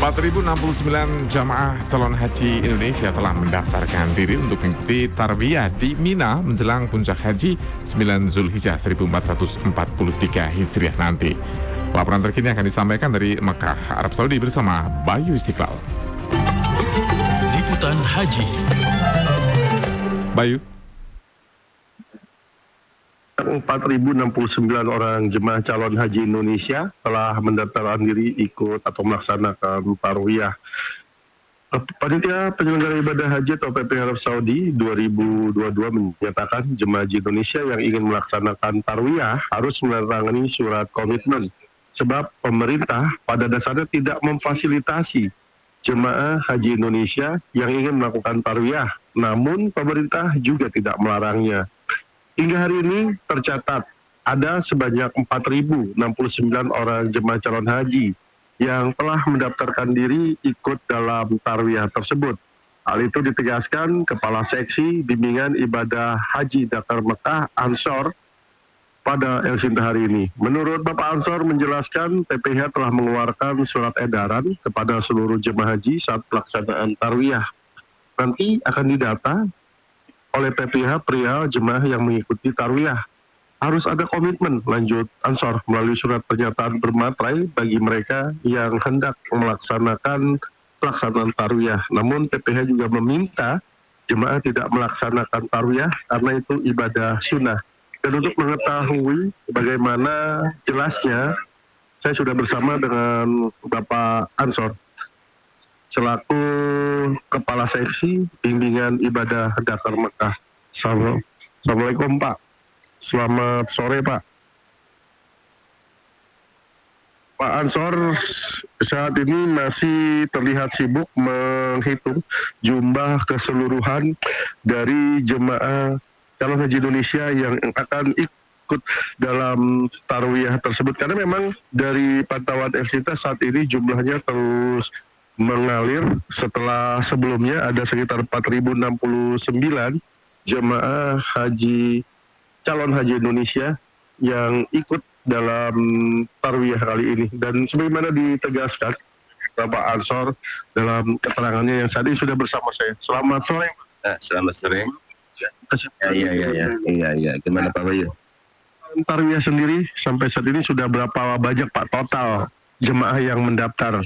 4.069 jamaah calon haji Indonesia telah mendaftarkan diri untuk mengikuti tarbiyah di Mina menjelang puncak haji 9 Zulhijjah 1443 Hijriah nanti. Laporan terkini akan disampaikan dari Mekah, Arab Saudi bersama Bayu Istiqlal. Liputan Haji. Bayu. 4.069 orang jemaah calon haji Indonesia telah mendaftarkan diri ikut atau melaksanakan tarwiyah. Panitia penyelenggara ibadah haji atau PP Arab Saudi 2022 menyatakan jemaah haji Indonesia yang ingin melaksanakan tarwiyah harus menandatangani surat komitmen sebab pemerintah pada dasarnya tidak memfasilitasi jemaah haji Indonesia yang ingin melakukan tarwiyah, namun pemerintah juga tidak melarangnya. Hingga hari ini tercatat ada sebanyak 4.069 orang jemaah calon haji yang telah mendaftarkan diri ikut dalam tarwiyah tersebut. Hal itu ditegaskan Kepala Seksi Bimbingan Ibadah Haji Dakar Mekah Ansor pada Elsinta hari ini. Menurut Bapak Ansor menjelaskan PPH telah mengeluarkan surat edaran kepada seluruh jemaah haji saat pelaksanaan tarwiyah. Nanti akan didata oleh PPH pria jemaah yang mengikuti tarwiyah. Harus ada komitmen lanjut Ansor melalui surat pernyataan bermaterai bagi mereka yang hendak melaksanakan pelaksanaan tarwiyah. Namun PPH juga meminta jemaah tidak melaksanakan tarwiyah karena itu ibadah sunnah. Dan untuk mengetahui bagaimana jelasnya, saya sudah bersama dengan Bapak Ansor selaku Kepala Seksi Bimbingan Ibadah Dakar Mekah. Assalamualaikum Pak. Selamat sore Pak. Pak Ansor saat ini masih terlihat sibuk menghitung jumlah keseluruhan dari jemaah calon haji Indonesia yang akan ikut dalam tarwiyah tersebut karena memang dari pantauan Elsita saat ini jumlahnya terus mengalir setelah sebelumnya ada sekitar 4.069 jemaah haji calon haji Indonesia yang ikut dalam tarwiyah kali ini dan sebagaimana ditegaskan Bapak Ansor dalam keterangannya yang saat ini sudah bersama saya. Selamat sore. Nah, selamat sore. Ya, iya, iya, iya, iya, iya. Gimana Pak Bayu? Tarwiyah sendiri sampai saat ini sudah berapa banyak Pak total jemaah yang mendaftar?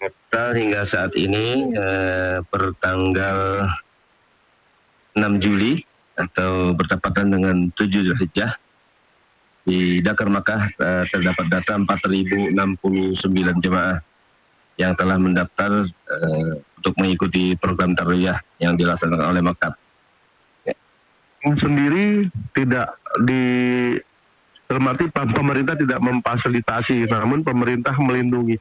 Total hingga saat ini eh, per tanggal 6 Juli atau bertepatan dengan 7 Zulhijjah di Dakar Makkah eh, terdapat data 4.069 jemaah yang telah mendaftar eh, untuk mengikuti program tarwiyah yang dilaksanakan oleh Makkah. Sendiri tidak di arti pemerintah tidak memfasilitasi, namun pemerintah melindungi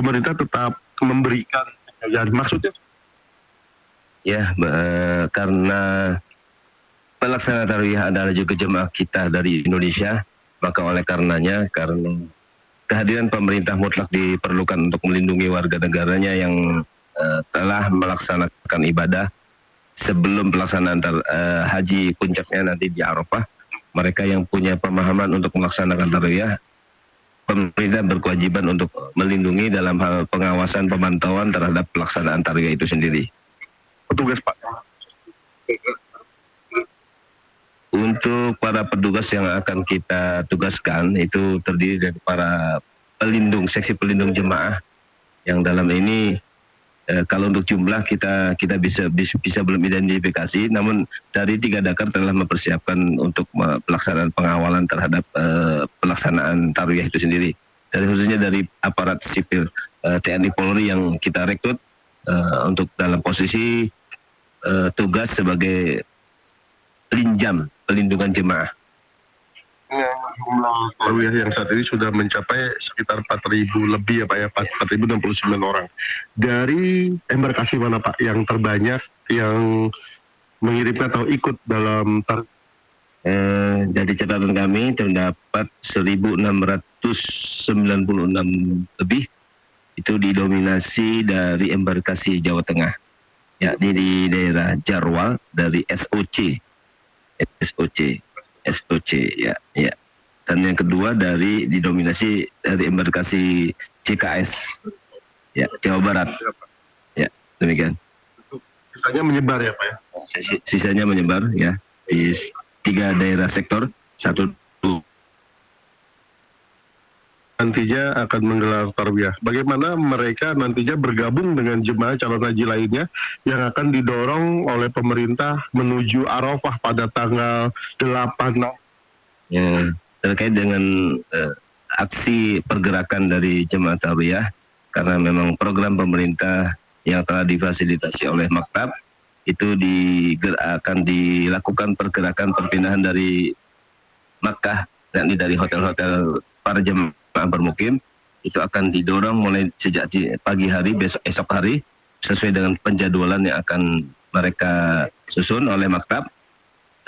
pemerintah tetap memberikan ya maksudnya? Ya uh, karena pelaksana tarwiyah adalah juga jemaah kita dari Indonesia maka oleh karenanya karena kehadiran pemerintah mutlak diperlukan untuk melindungi warga negaranya yang uh, telah melaksanakan ibadah sebelum pelaksanaan tar, uh, haji puncaknya nanti di Arafah mereka yang punya pemahaman untuk melaksanakan tarwiyah pemerintah berkewajiban untuk melindungi dalam hal pengawasan pemantauan terhadap pelaksanaan target itu sendiri. Petugas Pak. Untuk para petugas yang akan kita tugaskan itu terdiri dari para pelindung, seksi pelindung jemaah yang dalam ini eh, kalau untuk jumlah kita kita bisa bisa, bisa belum identifikasi, namun dari tiga dakar telah mempersiapkan untuk pelaksanaan pengawalan terhadap eh, pelaksanaan tarwiyah itu sendiri. Dari khususnya dari aparat sipil eh, TNI Polri yang kita rekrut eh, untuk dalam posisi eh, tugas sebagai linjam pelindungan jemaah jumlah tarwiyah yang saat ini sudah mencapai sekitar 4.000 lebih ya Pak ya, 4.069 orang. Dari embarkasi mana Pak yang terbanyak yang mengirimkan atau ikut dalam tar eh, jadi catatan kami terdapat 1.696 lebih itu didominasi dari embarkasi Jawa Tengah. Yakni di daerah Jarwa dari SOC SOC SOC ya ya. Dan yang kedua dari didominasi dari embarkasi CKS ya Jawa Barat. Ya demikian. Sisanya menyebar ya Pak ya? Sisanya menyebar ya di tiga daerah sektor satu nantinya akan menggelar tarbiyah. Bagaimana mereka nantinya bergabung dengan jemaah calon haji lainnya yang akan didorong oleh pemerintah menuju Arafah pada tanggal 8 ya, terkait dengan uh, aksi pergerakan dari jemaah tarbiyah karena memang program pemerintah yang telah difasilitasi oleh Maktab itu akan dilakukan pergerakan perpindahan dari Makkah yakni dari hotel-hotel para jemaah bermukim itu akan didorong mulai sejak pagi hari besok esok hari sesuai dengan penjadwalan yang akan mereka susun oleh maktab.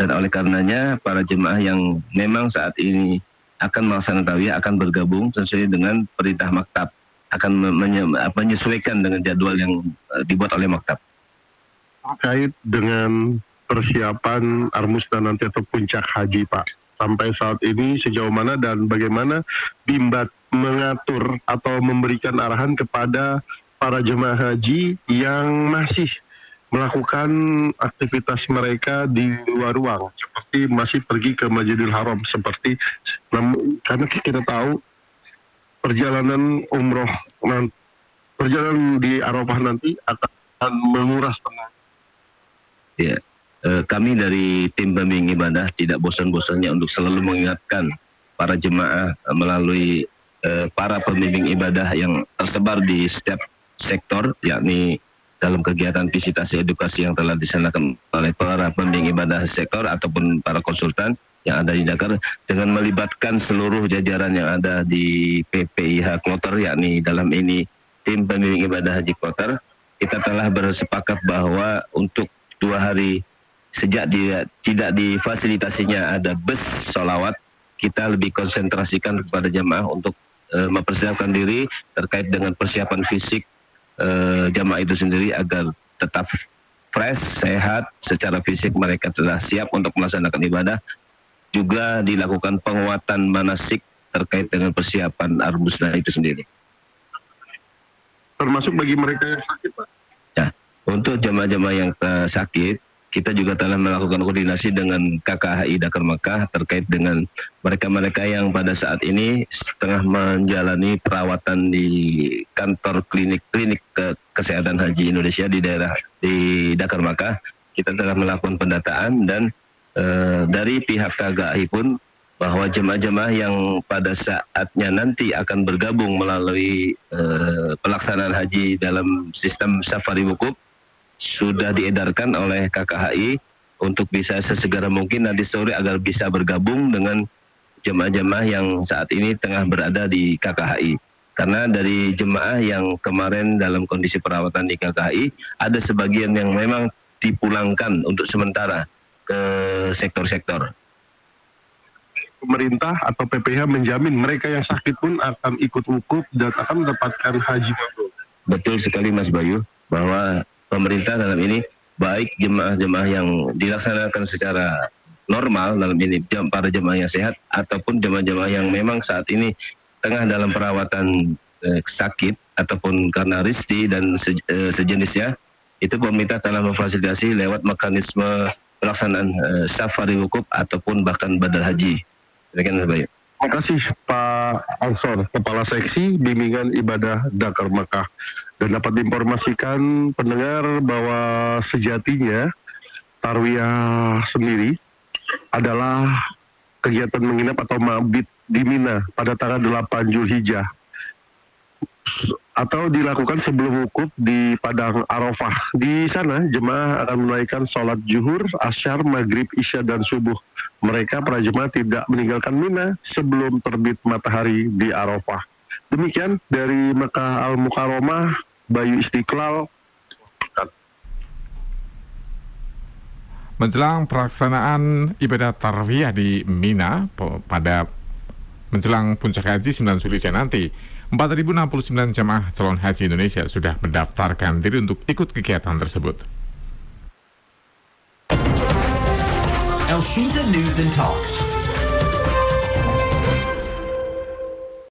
Dan oleh karenanya para jemaah yang memang saat ini akan melaksanakan tawiyah akan bergabung sesuai dengan perintah maktab akan menyesuaikan dengan jadwal yang eh, dibuat oleh maktab. Terkait dengan persiapan Armusna nanti atau puncak haji Pak sampai saat ini sejauh mana dan bagaimana Bimbat mengatur atau memberikan arahan kepada para jemaah haji yang masih melakukan aktivitas mereka di luar ruang seperti masih pergi ke Masjidil Haram seperti karena kita tahu perjalanan umroh perjalanan di Arafah nanti akan menguras tenaga. Yeah. Eh, kami dari tim pembimbing ibadah tidak bosan-bosannya untuk selalu mengingatkan para jemaah eh, melalui uh, para pembimbing ibadah yang tersebar di setiap sektor yakni dalam kegiatan visitasi edukasi yang telah disanakan oleh para pembimbing ibadah sektor ataupun para konsultan yang ada di Dakar dengan melibatkan seluruh jajaran yang ada di PPIH Kloter yakni dalam ini tim pembimbing ibadah haji Kloter. Kita telah bersepakat bahwa untuk dua hari sejak dia tidak difasilitasinya ada bus solawat, kita lebih konsentrasikan kepada jamaah untuk e, mempersiapkan diri terkait dengan persiapan fisik e, jamaah itu sendiri agar tetap fresh, sehat, secara fisik mereka telah siap untuk melaksanakan ibadah. Juga dilakukan penguatan manasik terkait dengan persiapan arbusna itu sendiri. Termasuk bagi mereka yang sakit, Pak? Ya, untuk jamaah-jamaah yang uh, sakit, kita juga telah melakukan koordinasi dengan KKHI Dakar Mekah terkait dengan mereka-mereka yang pada saat ini setengah menjalani perawatan di kantor klinik-klinik ke kesehatan haji Indonesia di daerah di Dakar Mekah. Kita telah melakukan pendataan dan e, dari pihak KKHI pun bahwa jemaah-jemaah yang pada saatnya nanti akan bergabung melalui e, pelaksanaan haji dalam sistem safari wukuf sudah diedarkan oleh KKHI untuk bisa sesegera mungkin nanti sore agar bisa bergabung dengan jemaah-jemaah yang saat ini tengah berada di KKHI. Karena dari jemaah yang kemarin dalam kondisi perawatan di KKHI, ada sebagian yang memang dipulangkan untuk sementara ke sektor-sektor. Pemerintah atau PPH menjamin mereka yang sakit pun akan ikut wukuf dan akan mendapatkan haji Betul sekali Mas Bayu, bahwa pemerintah dalam ini baik jemaah-jemaah yang dilaksanakan secara normal dalam ini para jemaah yang sehat ataupun jemaah-jemaah yang memang saat ini tengah dalam perawatan eh, sakit ataupun karena risti dan se, eh, sejenisnya itu pemerintah telah memfasilitasi lewat mekanisme pelaksanaan eh, safari wukuf ataupun bahkan badal haji. Demikian baik. Terima kasih Pak Ansor, Kepala Seksi Bimbingan Ibadah Dakar Mekah dan dapat diinformasikan pendengar bahwa sejatinya Tarwiyah sendiri adalah kegiatan menginap atau mabit di Mina pada tanggal 8 Julhijjah atau dilakukan sebelum wukuf di Padang Arafah. Di sana jemaah akan menaikkan sholat juhur, asyar, maghrib, isya, dan subuh. Mereka para jemaah tidak meninggalkan Mina sebelum terbit matahari di Arafah. Demikian dari Mekah Al-Mukarramah Bayu Istiqlal. Menjelang pelaksanaan ibadah tarwiyah di Mina pada menjelang puncak haji 9 Zulhijjah nanti, 4.069 jamaah calon haji Indonesia sudah mendaftarkan diri untuk ikut kegiatan tersebut. News and Talk